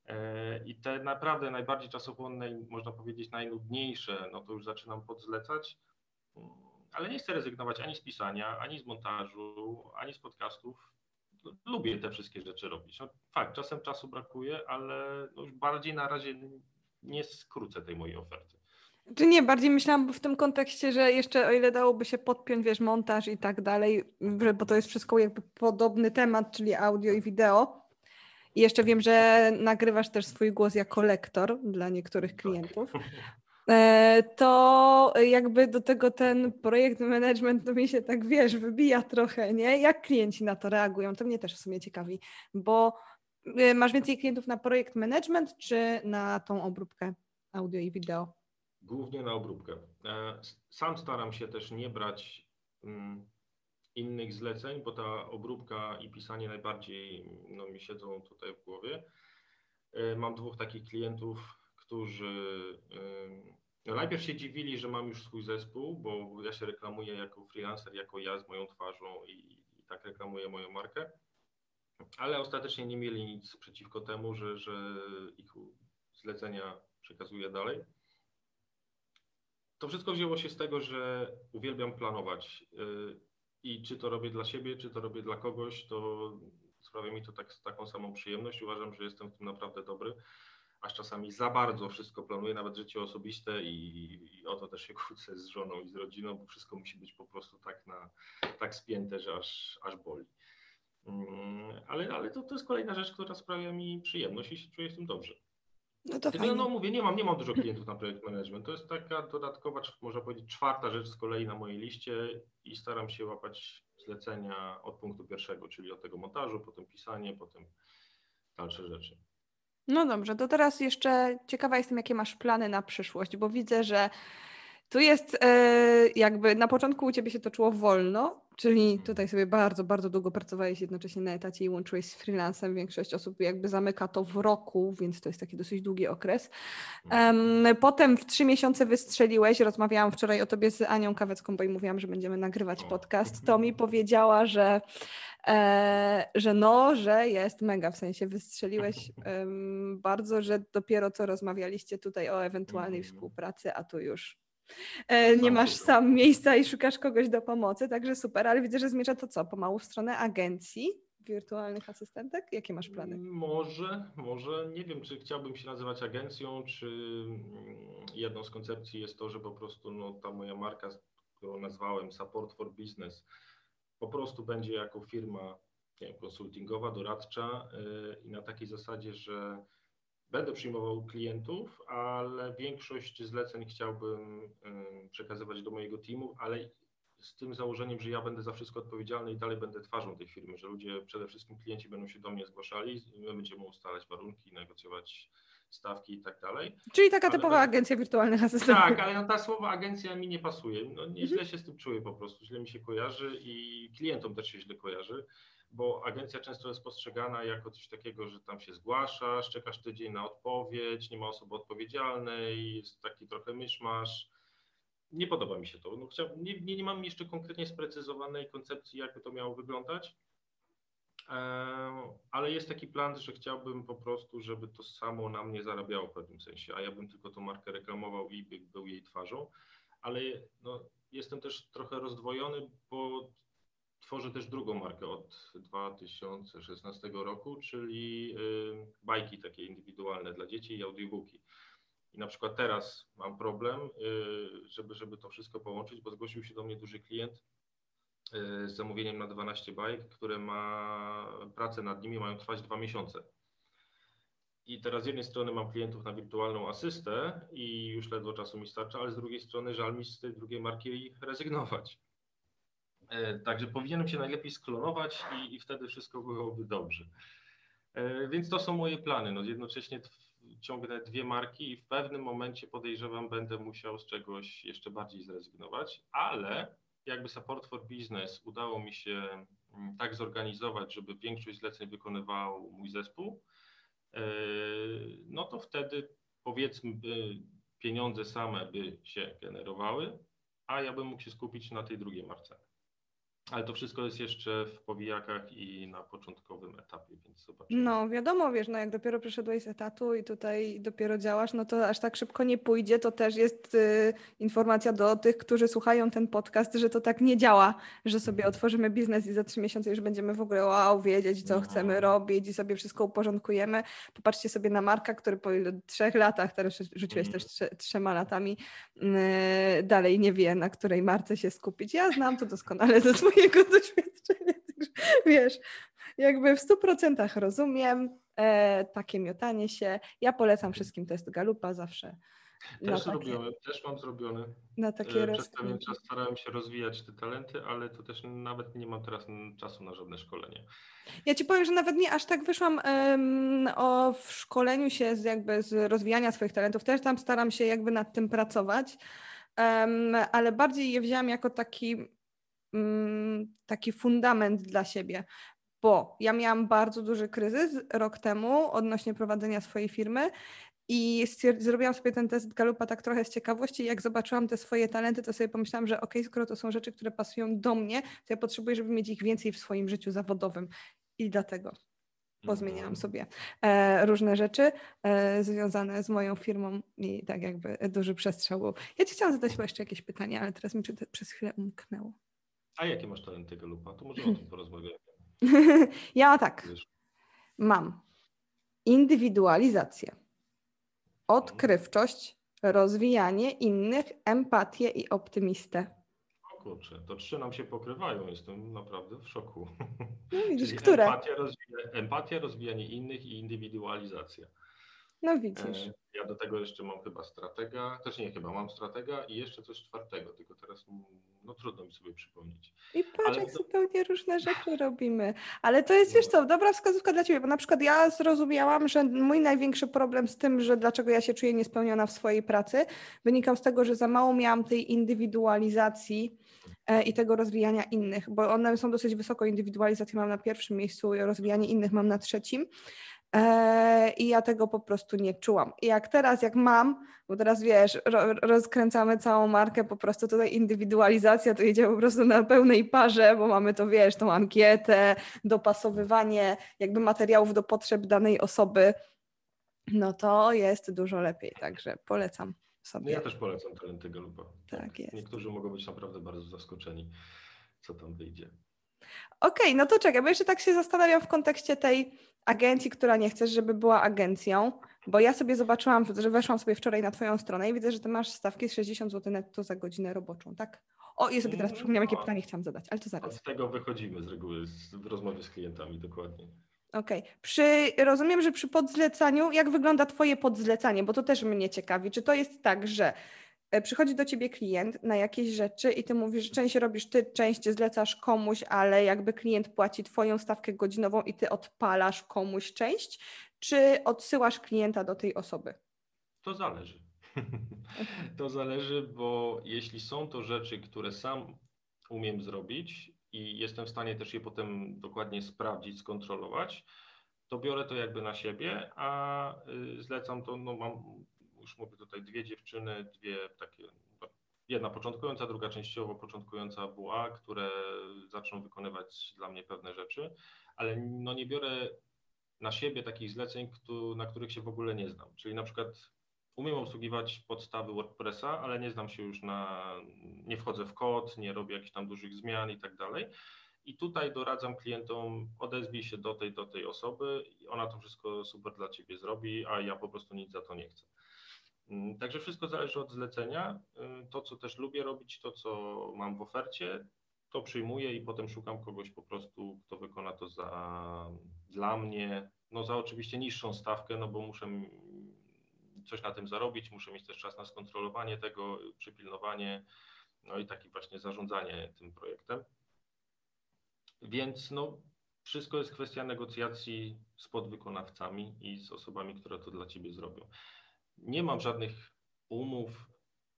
E, I te naprawdę najbardziej czasochłonne i można powiedzieć najnudniejsze, no to już zaczynam podzlecać, mm, ale nie chcę rezygnować ani z pisania, ani z montażu, ani z podcastów. Lubię te wszystkie rzeczy robić. No, fakt, czasem czasu brakuje, ale no już bardziej na razie nie skrócę tej mojej oferty. Czy nie, bardziej myślałam w tym kontekście, że jeszcze o ile dałoby się podpiąć, wiesz, montaż i tak dalej, bo to jest wszystko jakby podobny temat, czyli audio i wideo, i jeszcze wiem, że nagrywasz też swój głos jako lektor dla niektórych tak. klientów. E, to jakby do tego ten projekt management to mi się tak wiesz, wybija trochę, nie? Jak klienci na to reagują? To mnie też w sumie ciekawi, bo e, masz więcej klientów na projekt management czy na tą obróbkę audio i wideo? Głównie na obróbkę. E, sam staram się też nie brać mm, innych zleceń, bo ta obróbka i pisanie najbardziej no, mi siedzą tutaj w głowie. Mam dwóch takich klientów, którzy no, najpierw się dziwili, że mam już swój zespół, bo ja się reklamuję jako freelancer, jako ja z moją twarzą i, i tak reklamuję moją markę, ale ostatecznie nie mieli nic przeciwko temu, że, że ich zlecenia przekazuję dalej. To wszystko wzięło się z tego, że uwielbiam planować. E, i czy to robię dla siebie, czy to robię dla kogoś, to sprawia mi to tak, taką samą przyjemność. Uważam, że jestem w tym naprawdę dobry, aż czasami za bardzo wszystko planuję, nawet życie osobiste i, i o to też się kłócę z żoną i z rodziną, bo wszystko musi być po prostu tak, na, tak spięte, że aż, aż boli. Mm, ale, ale to, to jest kolejna rzecz, która sprawia mi przyjemność i się czuję w tym dobrze. No to no, no mówię, nie mam, nie mam dużo klientów na projekt management. To jest taka dodatkowa, można powiedzieć, czwarta rzecz z kolei na mojej liście i staram się łapać zlecenia od punktu pierwszego, czyli od tego montażu, potem pisanie, potem dalsze rzeczy. No dobrze, to teraz jeszcze ciekawa jestem, jakie masz plany na przyszłość, bo widzę, że tu jest e, jakby na początku u ciebie się toczyło wolno, czyli tutaj sobie bardzo, bardzo długo pracowałeś jednocześnie na etacie i łączyłeś z freelancem. Większość osób jakby zamyka to w roku, więc to jest taki dosyć długi okres. potem w trzy miesiące wystrzeliłeś. Rozmawiałam wczoraj o tobie z Anią Kawecką, bo jej mówiłam, że będziemy nagrywać podcast. To mi powiedziała, że E, że no, że jest mega, w sensie wystrzeliłeś bardzo, że dopiero co rozmawialiście tutaj o ewentualnej współpracy, a tu już nie masz sam miejsca i szukasz kogoś do pomocy, także super, ale widzę, że zmierza to co? Pomału w stronę agencji wirtualnych asystentek? Jakie masz plany? Może, może. Nie wiem, czy chciałbym się nazywać agencją, czy mm, jedną z koncepcji jest to, że po prostu no, ta moja marka, którą nazwałem Support for Business, po prostu będzie jako firma nie wiem, konsultingowa, doradcza yy, i na takiej zasadzie, że będę przyjmował klientów, ale większość zleceń chciałbym przekazywać do mojego teamu, ale z tym założeniem, że ja będę za wszystko odpowiedzialny i dalej będę twarzą tej firmy, że ludzie, przede wszystkim klienci będą się do mnie zgłaszali, my będziemy ustalać warunki, negocjować stawki i tak dalej. Czyli taka typowa ale, agencja wirtualnych asystentów. Tak, ale no ta słowa agencja mi nie pasuje. No, nie źle mhm. się z tym czuję po prostu, źle mi się kojarzy i klientom też się źle kojarzy, bo agencja często jest postrzegana jako coś takiego, że tam się zgłaszasz, czekasz tydzień na odpowiedź, nie ma osoby odpowiedzialnej, jest taki trochę myszmasz nie podoba mi się to. No, chciał, nie, nie, nie mam jeszcze konkretnie sprecyzowanej koncepcji, jakby to miało wyglądać, e, ale jest taki plan, że chciałbym po prostu, żeby to samo na mnie zarabiało w pewnym sensie, a ja bym tylko tą markę reklamował i by, był jej twarzą, ale no, jestem też trochę rozdwojony, bo tworzę też drugą markę od 2016 roku, czyli y, bajki takie indywidualne dla dzieci i audiobooki. I na przykład teraz mam problem, y, żeby, żeby to wszystko połączyć, bo zgłosił się do mnie duży klient y, z zamówieniem na 12 bajek, które ma pracę nad nimi mają trwać dwa miesiące. I teraz z jednej strony mam klientów na wirtualną asystę i już ledwo czasu mi starcza, ale z drugiej strony żal mi z tej drugiej marki rezygnować. Y, także powinienem się najlepiej sklonować i, i wtedy wszystko byłoby dobrze. Więc to są moje plany. No, jednocześnie ciągnę dwie marki i w pewnym momencie podejrzewam, będę musiał z czegoś jeszcze bardziej zrezygnować, ale jakby Support for Business udało mi się mm, tak zorganizować, żeby większość zleceń wykonywał mój zespół, e, no to wtedy powiedzmy pieniądze same by się generowały, a ja bym mógł się skupić na tej drugiej marce. Ale to wszystko jest jeszcze w powijakach i na początkowym etapie, więc zobaczymy. No wiadomo, wiesz, no jak dopiero przyszedłeś z etatu i tutaj dopiero działasz, no to aż tak szybko nie pójdzie. To też jest y, informacja do tych, którzy słuchają ten podcast, że to tak nie działa, że sobie mhm. otworzymy biznes i za trzy miesiące już będziemy w ogóle wow, wiedzieć, co no. chcemy robić i sobie wszystko uporządkujemy. Popatrzcie sobie na Marka, który po trzech latach, teraz rzuciłeś też trze, trzema latami, y, dalej nie wie, na której marce się skupić. Ja znam to doskonale ze swojej mojego doświadczenia. Wiesz, jakby w 100% rozumiem e, takie miotanie się. Ja polecam wszystkim test Galupa zawsze. Też takie, też mam zrobiony. Na takie e, Przez pewien czas starałem się rozwijać te talenty, ale to też nawet nie mam teraz czasu na żadne szkolenie. Ja ci powiem, że nawet nie aż tak wyszłam um, o w szkoleniu się z jakby z rozwijania swoich talentów. Też tam staram się jakby nad tym pracować, um, ale bardziej je wzięłam jako taki taki fundament dla siebie, bo ja miałam bardzo duży kryzys rok temu odnośnie prowadzenia swojej firmy i zrobiłam sobie ten test Galupa tak trochę z ciekawości. Jak zobaczyłam te swoje talenty, to sobie pomyślałam, że ok, skoro to są rzeczy, które pasują do mnie, to ja potrzebuję, żeby mieć ich więcej w swoim życiu zawodowym. I dlatego pozmieniałam mhm. sobie e, różne rzeczy e, związane z moją firmą i tak jakby duży przestrzał. Ja ci chciałam zadać jeszcze jakieś pytania, ale teraz mi przez chwilę umknęło. A jakie masz talenty, Galupa? To może o tym porozmawiamy. ja tak. Wiesz? Mam indywidualizację, odkrywczość, rozwijanie innych, empatię i optymistę. O kurczę, to trzy nam się pokrywają. Jestem naprawdę w szoku. No widzisz, które? Empatia, rozwija, empatia, rozwijanie innych i indywidualizacja. No widzisz. E, ja do tego jeszcze mam chyba stratega, też nie chyba, mam stratega i jeszcze coś czwartego, tylko teraz no trudno mi sobie przypomnieć. I patrz, jak to... zupełnie różne rzeczy robimy. Ale to jest, wiesz no. co, dobra wskazówka dla Ciebie, bo na przykład ja zrozumiałam, że mój największy problem z tym, że dlaczego ja się czuję niespełniona w swojej pracy, wynikał z tego, że za mało miałam tej indywidualizacji e, i tego rozwijania innych, bo one są dosyć wysoko, indywidualizację mam na pierwszym miejscu, rozwijanie innych mam na trzecim. E, I ja tego po prostu nie czułam. I jak teraz, jak mam, bo teraz wiesz, ro, rozkręcamy całą markę, po prostu tutaj indywidualizacja, to idzie po prostu na pełnej parze, bo mamy to, wiesz, tą ankietę, dopasowywanie jakby materiałów do potrzeb danej osoby, no to jest dużo lepiej, także polecam sobie. No ja też polecam talenty Galupa. Tak jest. Niektórzy mogą być naprawdę bardzo zaskoczeni, co tam wyjdzie. Okej, no to czekaj, bo jeszcze tak się zastanawiam w kontekście tej agencji, która nie chcesz, żeby była agencją, bo ja sobie zobaczyłam, że weszłam sobie wczoraj na Twoją stronę i widzę, że Ty masz stawki 60 zł netto za godzinę roboczą, tak? O, i sobie teraz przypomniałam, jakie pytanie chciałam zadać, ale to zaraz. Od tego wychodzimy z reguły z, w rozmowie z klientami dokładnie. Okej. Przy Rozumiem, że przy podzlecaniu, jak wygląda Twoje podzlecanie? Bo to też mnie ciekawi. Czy to jest tak, że przychodzi do Ciebie klient na jakieś rzeczy i Ty mówisz, że część robisz Ty, część zlecasz komuś, ale jakby klient płaci Twoją stawkę godzinową i Ty odpalasz komuś część? Czy odsyłasz klienta do tej osoby? To zależy. To zależy, bo jeśli są to rzeczy, które sam umiem zrobić i jestem w stanie też je potem dokładnie sprawdzić, skontrolować, to biorę to jakby na siebie, a y, zlecam to, no mam, już mówię tutaj dwie dziewczyny, dwie takie, no, jedna początkująca, druga częściowo początkująca WA, które zaczną wykonywać dla mnie pewne rzeczy, ale no nie biorę na siebie takich zleceń, na których się w ogóle nie znam. Czyli na przykład umiem obsługiwać podstawy WordPressa, ale nie znam się już na, nie wchodzę w kod, nie robię jakichś tam dużych zmian i tak dalej. I tutaj doradzam klientom, odezwij się do tej, do tej osoby ona to wszystko super dla Ciebie zrobi, a ja po prostu nic za to nie chcę. Mm, Także wszystko zależy od zlecenia. Y, To, co też lubię robić, to, co mam w ofercie, to przyjmuję i potem szukam kogoś po prostu, kto wykona to za, dla mnie, no za oczywiście niższą stawkę, no bo muszę coś na tym zarobić, muszę mieć też czas na skontrolowanie tego, przypilnowanie, no i takie właśnie zarządzanie tym projektem. Więc no, wszystko jest kwestia negocjacji z podwykonawcami i z osobami, które to dla Ciebie zrobią. Nie mam żadnych umów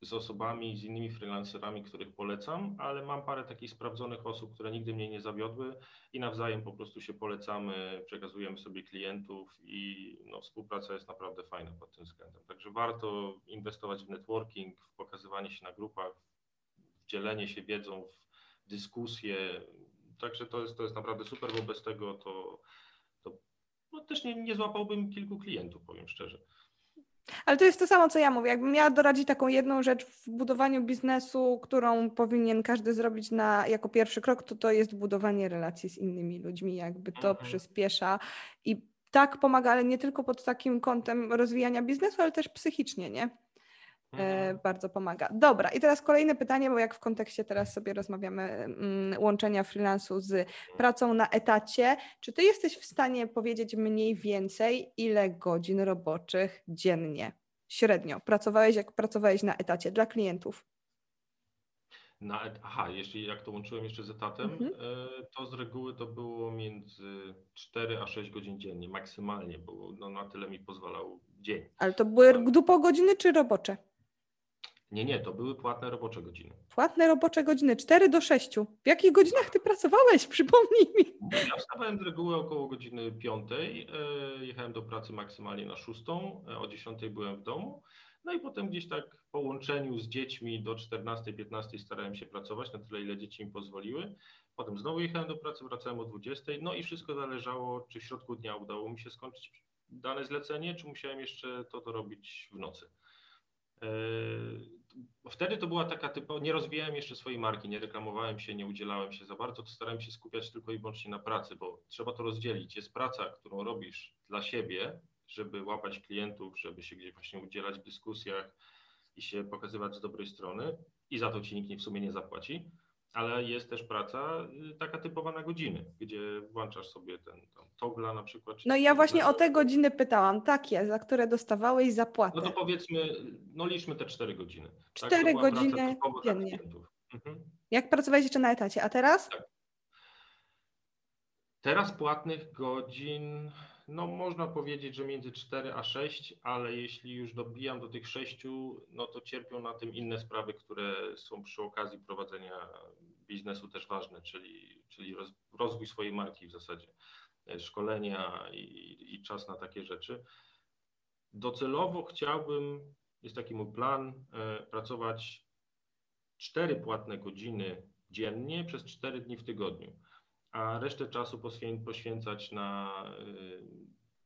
z osobami, z innymi freelancerami, których polecam, ale mam parę takich sprawdzonych osób, które nigdy mnie nie zawiodły i nawzajem po prostu się polecamy, przekazujemy sobie klientów i no, współpraca jest naprawdę fajna pod tym względem. Także warto inwestować w networking, w pokazywanie się na grupach, w dzielenie się wiedzą, w dyskusje. Także to jest, to jest naprawdę super, bo bez tego to, to no, też nie, nie złapałbym kilku klientów, powiem szczerze. Ale to jest to samo, co ja mówię. Jakbym miała doradzić taką jedną rzecz w budowaniu biznesu, którą powinien każdy zrobić na, jako pierwszy krok, to to jest budowanie relacji z innymi ludźmi. Jakby to Mhm. przyspiesza i tak pomaga, ale nie tylko pod takim kątem rozwijania biznesu, ale też psychicznie, nie? E, Mhm. bardzo pomaga. Dobra, i teraz kolejne pytanie, bo jak w kontekście teraz sobie rozmawiamy, mm, łączenia freelansu z pracą na etacie, czy ty jesteś w stanie powiedzieć mniej więcej, ile godzin roboczych dziennie, średnio, pracowałeś, jak pracowałeś na etacie dla klientów? Na, et- aha, jeśli jak to łączyłem jeszcze z etatem, Mhm. e, to z reguły to było między 4 a 6 godzin dziennie, maksymalnie, bo no, na tyle mi pozwalał dzień. Ale to były grupo godziny czy robocze? Nie, nie, to były płatne robocze godziny. Płatne robocze godziny, 4 do 6. W jakich godzinach ty pracowałeś? Przypomnij mi. Ja wstawałem z reguły około godziny 5, e, jechałem do pracy maksymalnie na 6, e, o 10 byłem w domu, no i potem gdzieś tak po łączeniu z dziećmi do 14-15 starałem się pracować na tyle, ile dzieci mi pozwoliły. Potem znowu jechałem do pracy, wracałem o 20, no i wszystko zależało, czy w środku dnia udało mi się skończyć dane zlecenie, czy musiałem jeszcze to dorobić w nocy. Wtedy to była taka typowa, nie rozwijałem jeszcze swojej marki, nie reklamowałem się, nie udzielałem się za bardzo, to starałem się skupiać tylko i wyłącznie na pracy, bo trzeba to rozdzielić. Jest praca, którą robisz dla siebie, żeby łapać klientów, żeby się gdzieś właśnie udzielać w dyskusjach i się pokazywać z dobrej strony i za to ci nikt w sumie nie zapłaci, ale jest też praca y, taka typowa na godziny, gdzie włączasz sobie ten tam togla na przykład. No i ja właśnie o te godziny pytałam, takie, za które dostawałeś zapłatę. No to powiedzmy, no liczmy te 4 godziny. Tak, Cztery praca godziny dziennie. Mhm. Jak pracowałeś jeszcze na etacie, a teraz? Teraz płatnych godzin, no można powiedzieć, że między 4 a 6, ale jeśli już dobijam do tych 6, no to cierpią na tym inne sprawy, które są przy okazji prowadzenia biznesu też ważne, czyli, czyli roz, rozwój swojej marki w zasadzie, e, szkolenia i, i czas na takie rzeczy. Docelowo chciałbym, jest taki mój plan, e, pracować 4 płatne godziny dziennie przez 4 dni w tygodniu a resztę czasu poświę- poświęcać na y,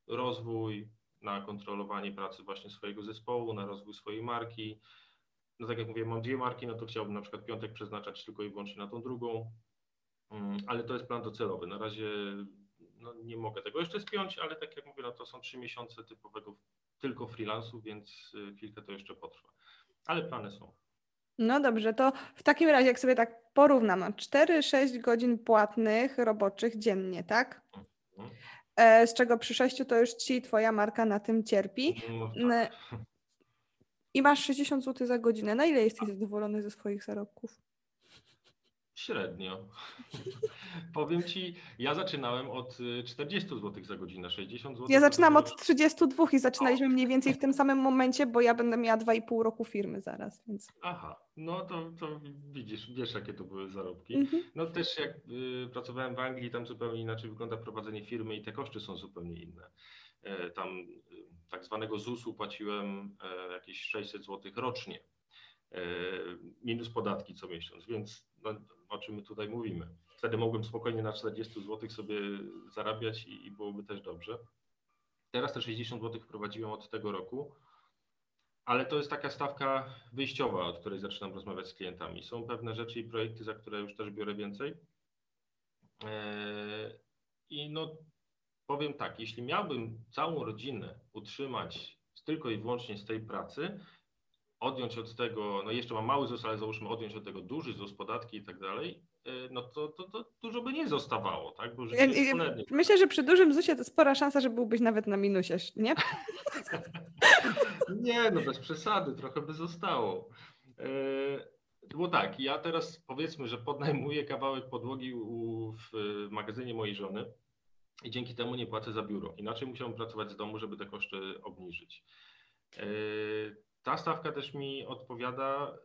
rozwój, na kontrolowanie pracy właśnie swojego zespołu, na rozwój swojej marki. No tak jak mówię, mam dwie marki, no to chciałbym na przykład piątek przeznaczać tylko i wyłącznie na tą drugą. Mm, ale to jest plan docelowy. Na razie no, nie mogę tego jeszcze spiąć, ale tak jak mówię, no, to są trzy miesiące typowego tylko freelansu, więc y, chwilkę to jeszcze potrwa. Ale plany są. No dobrze, to w takim razie, jak sobie tak porównam, 4-6 godzin płatnych roboczych dziennie, tak? Mhm. E, z czego przy 6 to już ci twoja marka na tym cierpi. No, tak. I masz 60 zł za godzinę. Na ile jesteś zadowolony ze swoich zarobków? Średnio. Powiem ci, ja zaczynałem od 40 y, zł za godzinę, 60 zł. Ja zaczynam od 32 i zaczynaliśmy mniej więcej w tym samym momencie, bo ja będę miała 2,5 roku firmy zaraz, więc. Aha, no to, to widzisz, wiesz jakie to były zarobki. Mhm. No też jak y, pracowałem w Anglii, tam zupełnie inaczej wygląda prowadzenie firmy i te koszty są zupełnie inne. E, tam y, tak zwanego ZUS-u płaciłem e, jakieś 600 zł rocznie, e, minus podatki co miesiąc, więc no, o czym my tutaj mówimy. Wtedy mogłem spokojnie na 40 zł sobie zarabiać i, i byłoby też dobrze. Teraz te 60 zł wprowadziłem od tego roku, ale to jest taka stawka wyjściowa, od której zaczynam rozmawiać z klientami. Są pewne rzeczy i projekty, za które już też biorę więcej. Eee, I no, powiem tak, jeśli miałbym całą rodzinę utrzymać tylko i wyłącznie z tej pracy, odjąć od tego, no jeszcze mam mały ZUS, ale załóżmy odjąć od tego duży ZUS, podatki i tak dalej, y, no to, to, to dużo by nie zostawało, tak? Bo ja, myślę, że przy dużym ZUSie to spora szansa, że byłbyś nawet na minusie, nie? nie, no bez przesady, trochę by zostało. Y, bo tak, ja teraz powiedzmy, że podnajmuję kawałek podłogi w magazynie mojej żony i dzięki temu nie płacę za biuro. Inaczej musiałbym pracować z domu, żeby te koszty obniżyć. Y, ta stawka też mi odpowiada,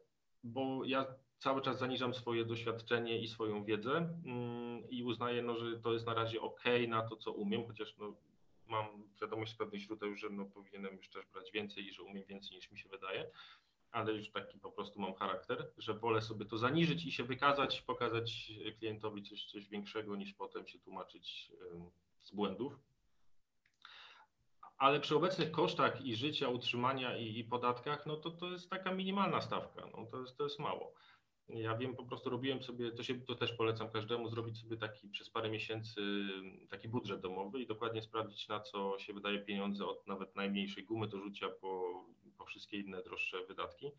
bo ja cały czas zaniżam swoje doświadczenie i swoją wiedzę mm, i uznaję, no, że to jest na razie ok na to, co umiem, chociaż no, mam wiadomość z pewnych źródeł, że no, powinienem już też brać więcej i że umiem więcej niż mi się wydaje, ale już taki po prostu mam charakter, że wolę sobie to zaniżyć i się wykazać, pokazać klientowi coś, coś większego niż potem się tłumaczyć z błędów ale przy obecnych kosztach i życia, utrzymania i, i podatkach, no to to jest taka minimalna stawka, no to jest, to jest mało. Ja wiem, po prostu robiłem sobie, to, się, to też polecam każdemu, zrobić sobie taki przez parę miesięcy taki budżet domowy i dokładnie sprawdzić, na co się wydaje pieniądze od nawet najmniejszej gumy do rzucia po, po wszystkie inne droższe wydatki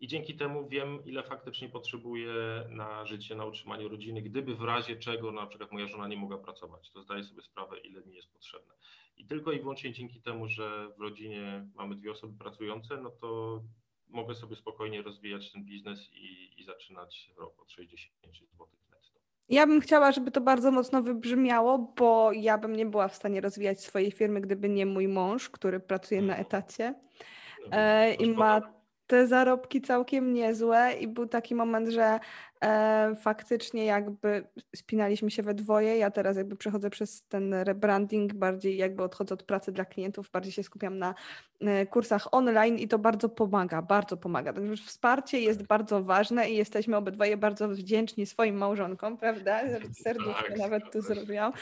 i dzięki temu wiem, ile faktycznie potrzebuję na życie, na utrzymanie rodziny, gdyby w razie czego na przykład moja żona nie mogła pracować, to zdaję sobie sprawę, ile mi jest potrzebne. I tylko i wyłącznie dzięki temu, że w rodzinie mamy dwie osoby pracujące, no to mogę sobie spokojnie rozwijać ten biznes i, i zaczynać rok od 60 zł. Ja bym chciała, żeby to bardzo mocno wybrzmiało, bo ja bym nie była w stanie rozwijać swojej firmy, gdyby nie mój mąż, który pracuje na etacie. No, e, I ma te zarobki całkiem niezłe i był taki moment, że e, faktycznie jakby spinaliśmy się we dwoje. Ja teraz jakby przechodzę przez ten rebranding, bardziej jakby odchodzę od pracy dla klientów, bardziej się skupiam na e, kursach online i to bardzo pomaga, bardzo pomaga. Także wsparcie jest bardzo ważne i jesteśmy obydwoje bardzo wdzięczni swoim małżonkom, prawda? Serduszko tak, nawet tu zrobiłam.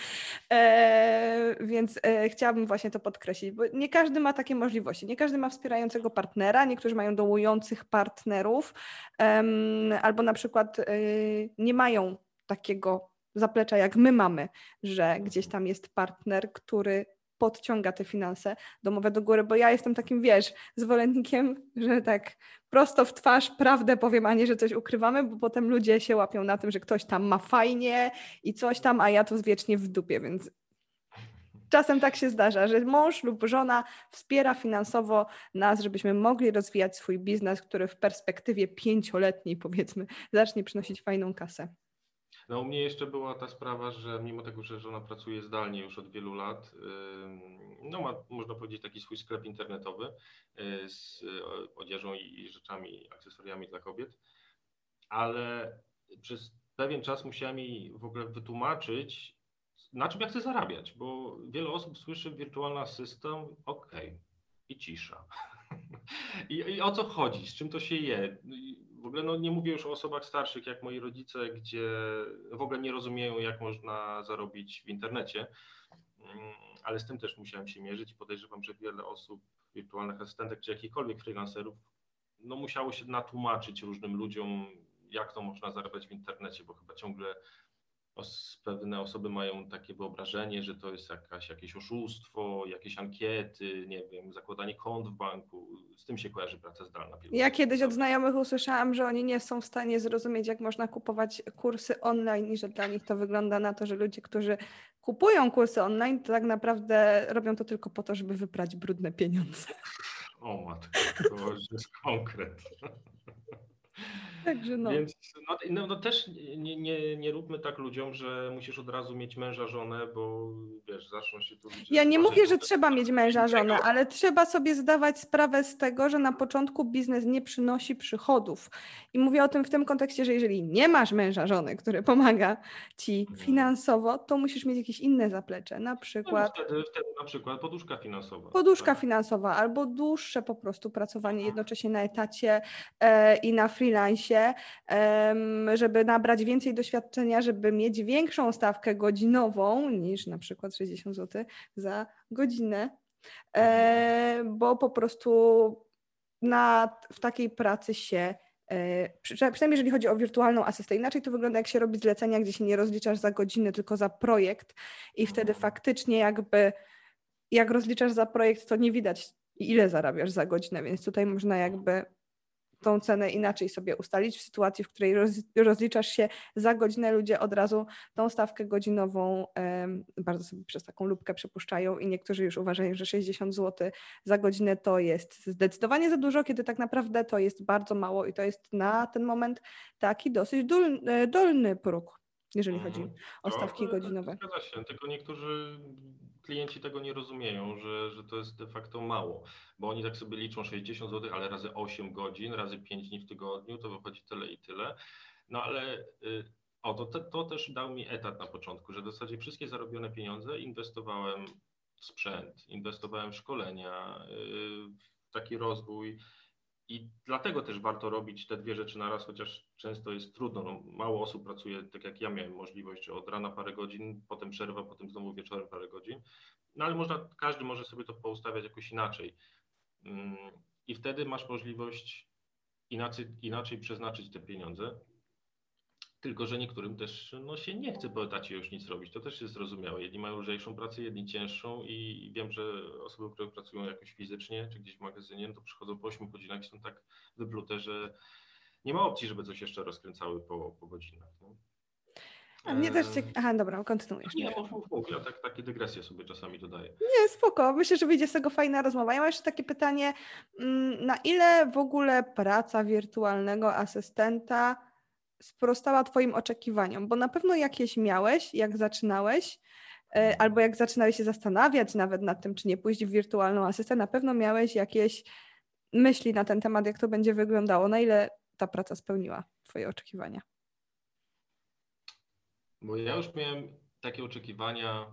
E, więc e, chciałabym właśnie to podkreślić, bo nie każdy ma takie możliwości. Nie każdy ma wspierającego partnera, niektórzy mają dołujących partnerów, albo na przykład nie mają takiego zaplecza, jak my mamy, że gdzieś tam jest partner, który podciąga te finanse domowe do góry, bo ja jestem takim, wiesz, zwolennikiem, że tak prosto w twarz prawdę powiem, a nie, że coś ukrywamy, bo potem ludzie się łapią na tym, że ktoś tam ma fajnie i coś tam, a ja to wiecznie w dupie, więc czasem tak się zdarza, że mąż lub żona wspiera finansowo nas, żebyśmy mogli rozwijać swój biznes, który w perspektywie pięcioletniej, powiedzmy, zacznie przynosić fajną kasę. No u mnie jeszcze była ta sprawa, że mimo tego, że żona pracuje zdalnie już od wielu lat, no ma, można powiedzieć, taki swój sklep internetowy y, z odzieżą i rzeczami, akcesoriami dla kobiet, ale przez pewien czas musiałem jej w ogóle wytłumaczyć, na czym ja chcę zarabiać, bo wiele osób słyszy wirtualny asystent, ok, i cisza. I, I, o co chodzi, z czym to się je? W ogóle no, nie mówię już o osobach starszych jak moi rodzice, gdzie w ogóle nie rozumieją, jak można zarobić w internecie, mm, ale z tym też musiałem się mierzyć podejrzewam, że wiele osób, wirtualnych asystentek czy jakichkolwiek freelancerów, no musiało się natłumaczyć różnym ludziom, jak to można zarabiać w internecie, bo chyba ciągle os, pewne osoby mają takie wyobrażenie, że to jest jakaś, jakieś oszustwo, jakieś ankiety, nie wiem, zakładanie kont w banku. Z tym się kojarzy praca zdalna. Ja kiedyś od znajomych usłyszałam, że oni nie są w stanie zrozumieć, jak można kupować kursy online i że dla nich to wygląda na to, że ludzie, którzy kupują kursy online, to tak naprawdę robią to tylko po to, żeby wyprać brudne pieniądze. O matko, to jest konkret. Także no. Więc no, no, no też nie, nie, nie róbmy tak ludziom, że musisz od razu mieć męża, żonę, bo wiesz, zaczną się tu... Ja nie mówię, że trzeba mieć męża, żonę, ale trzeba sobie zdawać sprawę z tego, że na początku biznes nie przynosi przychodów. I mówię o tym w tym kontekście, że jeżeli nie masz męża, żony, który pomaga ci no. finansowo, to musisz mieć jakieś inne zaplecze, na przykład... No wtedy, wtedy na przykład poduszka finansowa. Poduszka tak? finansowa albo dłuższe po prostu pracowanie jednocześnie na etacie e, i na freelance żeby nabrać więcej doświadczenia, żeby mieć większą stawkę godzinową niż na przykład 60 zł za godzinę, e, bo po prostu na, w takiej pracy się e, przynajmniej jeżeli chodzi o wirtualną asystę. Inaczej to wygląda, jak się robi zlecenia, gdzie się nie rozliczasz za godzinę, tylko za projekt i wtedy mhm. faktycznie jakby jak rozliczasz za projekt, to nie widać ile zarabiasz za godzinę, więc tutaj można jakby tą cenę inaczej sobie ustalić w sytuacji, w której roz, rozliczasz się za godzinę, ludzie od razu tą stawkę godzinową bardzo sobie przez taką lubkę przepuszczają i niektórzy już uważają, że 60 zł za godzinę to jest zdecydowanie za dużo, kiedy tak naprawdę to jest bardzo mało i to jest na ten moment taki dosyć dolny, dolny próg, jeżeli chodzi mhm. o stawki no, godzinowe. Zgadza się, tylko niektórzy klienci tego nie rozumieją, że, że to jest de facto mało, bo oni tak sobie liczą 60 zł, ale razy 8 godzin, razy 5 dni w tygodniu, to wychodzi tyle i tyle. No ale y, o, to, to też dał mi etat na początku, że w zasadzie wszystkie zarobione pieniądze inwestowałem w sprzęt, inwestowałem w szkolenia, y, w taki rozwój, i dlatego też warto robić te dwie rzeczy na raz, chociaż często jest trudno. No, mało osób pracuje, tak jak ja miałem możliwość, od rana parę godzin, potem przerwa, potem znowu wieczorem parę godzin. No ale można, każdy może sobie to poustawiać jakoś inaczej. Mm, I wtedy masz możliwość inaczej, inaczej przeznaczyć te pieniądze. Tylko, że niektórym też no, się nie chce po etacie już nic robić. To też jest zrozumiałe. Jedni mają lżejszą pracę, jedni cięższą i wiem, że osoby, które pracują jakoś fizycznie czy gdzieś w magazynie, no to przychodzą po 8 godzinach i są tak wyplute, że nie ma opcji, żeby coś jeszcze rozkręcały po, po godzinach. No. A mnie też ciekawe. Aha, dobra, kontynuujesz. Nie, mów, mów, mów. Ja tak, takie dygresje sobie czasami dodaję. Nie, spoko. Myślę, że wyjdzie z tego fajna rozmowa. Ja mam jeszcze takie pytanie, mm, na ile w ogóle praca wirtualnego asystenta sprostała Twoim oczekiwaniom? Bo na pewno jakieś miałeś, jak zaczynałeś, e, albo jak zaczynałeś się zastanawiać nawet nad tym, czy nie pójść w wirtualną asystę, na pewno miałeś jakieś myśli na ten temat, jak to będzie wyglądało, na ile ta praca spełniła Twoje oczekiwania? Bo ja już miałem takie oczekiwania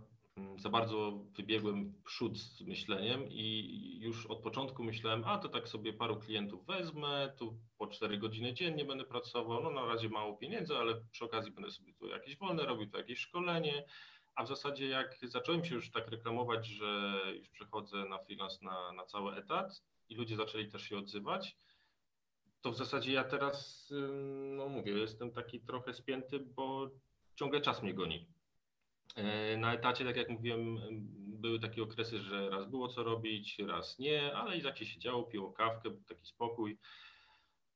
za bardzo wybiegłem przód z myśleniem i już od początku myślałem, a to tak sobie paru klientów wezmę, tu po 4 godziny dziennie będę pracował, no na razie mało pieniędzy, ale przy okazji będę sobie tu jakieś wolne robił, tu jakieś szkolenie, a w zasadzie jak zacząłem się już tak reklamować, że już przechodzę na freelance na, na cały etat i ludzie zaczęli też się odzywać, to w zasadzie ja teraz, no mówię, jestem taki trochę spięty, bo ciągle czas mnie goni. E, na etacie, tak jak mówiłem, były takie okresy, że raz było co robić, raz nie, ale i tak się siedziało, piło kawkę, był taki spokój.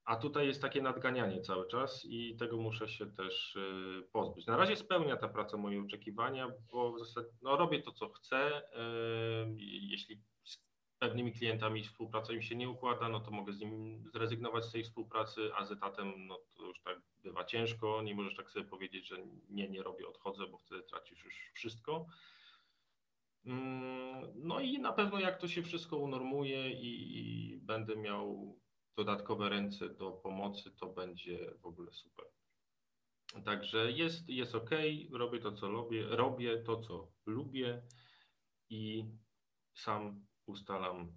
A tutaj jest takie nadganianie cały czas i tego muszę się też e, pozbyć. Na razie spełnia ta praca moje oczekiwania, bo w zasadzie no, robię to, co chcę. E, jeśli pewnymi klientami współpraca im się nie układa, no to mogę z nim zrezygnować z tej współpracy, a z etatem no to już tak bywa ciężko, nie możesz tak sobie powiedzieć, że nie, nie robię, odchodzę, bo wtedy tracisz już wszystko. Mm, no i na pewno jak to się wszystko unormuje i, i będę miał dodatkowe ręce do pomocy, to będzie w ogóle super. Także jest, jest ok, robię to, co lubię, robię to, co lubię i sam ustalam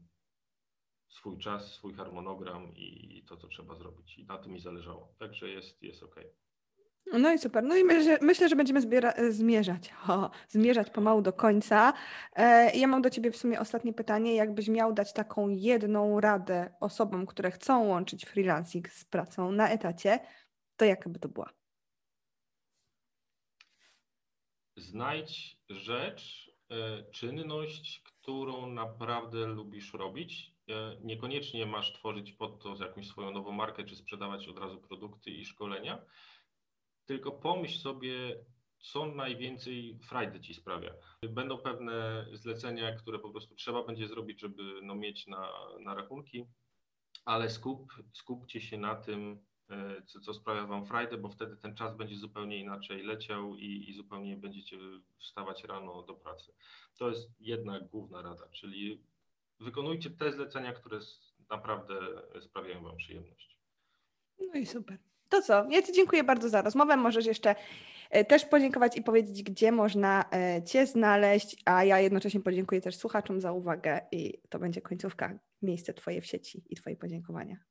swój czas, swój harmonogram i to, co trzeba zrobić. I na tym mi zależało. Także jest, jest ok. No i super. No i myślę, myślę że będziemy zbiera, zmierzać, o, zmierzać pomału do końca. E, ja mam do Ciebie w sumie ostatnie pytanie. Jakbyś miał dać taką jedną radę osobom, które chcą łączyć freelancing z pracą na etacie, to jaka by to była? znajdź rzecz, e, czynność, którą naprawdę lubisz robić. E, niekoniecznie masz tworzyć pod to jakąś swoją nową markę, czy sprzedawać od razu produkty i szkolenia, tylko pomyśl sobie, co najwięcej frajdy ci sprawia. Będą pewne zlecenia, które po prostu trzeba będzie zrobić, żeby no, mieć na, na rachunki, ale skup, skupcie się na tym, e, co, co sprawia Wam frajdę, bo wtedy ten czas będzie zupełnie inaczej leciał i, i zupełnie będziecie wstawać rano do pracy. To jest jedna główna rada, czyli wykonujcie te zlecenia, które naprawdę sprawiają Wam przyjemność. No i super. To co? Ja Ci dziękuję bardzo za rozmowę. Możesz jeszcze e, też podziękować i powiedzieć, gdzie można e, Cię znaleźć, a ja jednocześnie podziękuję też słuchaczom za uwagę i to będzie końcówka, miejsce Twoje w sieci i Twoje podziękowania.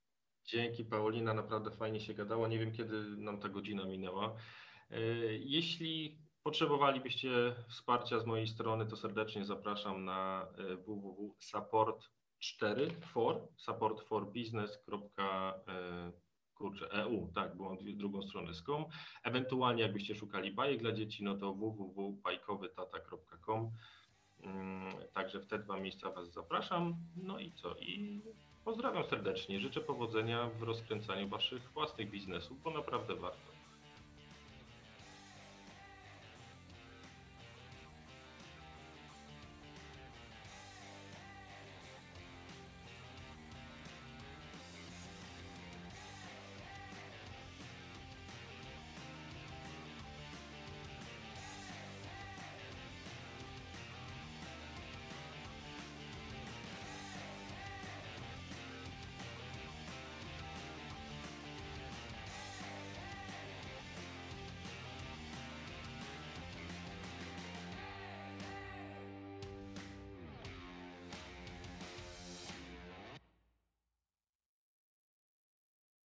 Dzięki Paulina, naprawdę fajnie się gadało. Nie wiem, kiedy nam ta godzina minęła. E, jeśli potrzebowalibyście wsparcia z mojej strony, to serdecznie zapraszam na www.support4 for supportforbusiness.com kurczę, EU, tak, bo mam drugą stronę z com. Ewentualnie jakbyście szukali bajek dla dzieci, no to www.bajkowytata.com. Także w te dwa miejsca Was zapraszam. No i co? I pozdrawiam serdecznie. Życzę powodzenia w rozkręcaniu Waszych własnych biznesów, bo naprawdę warto.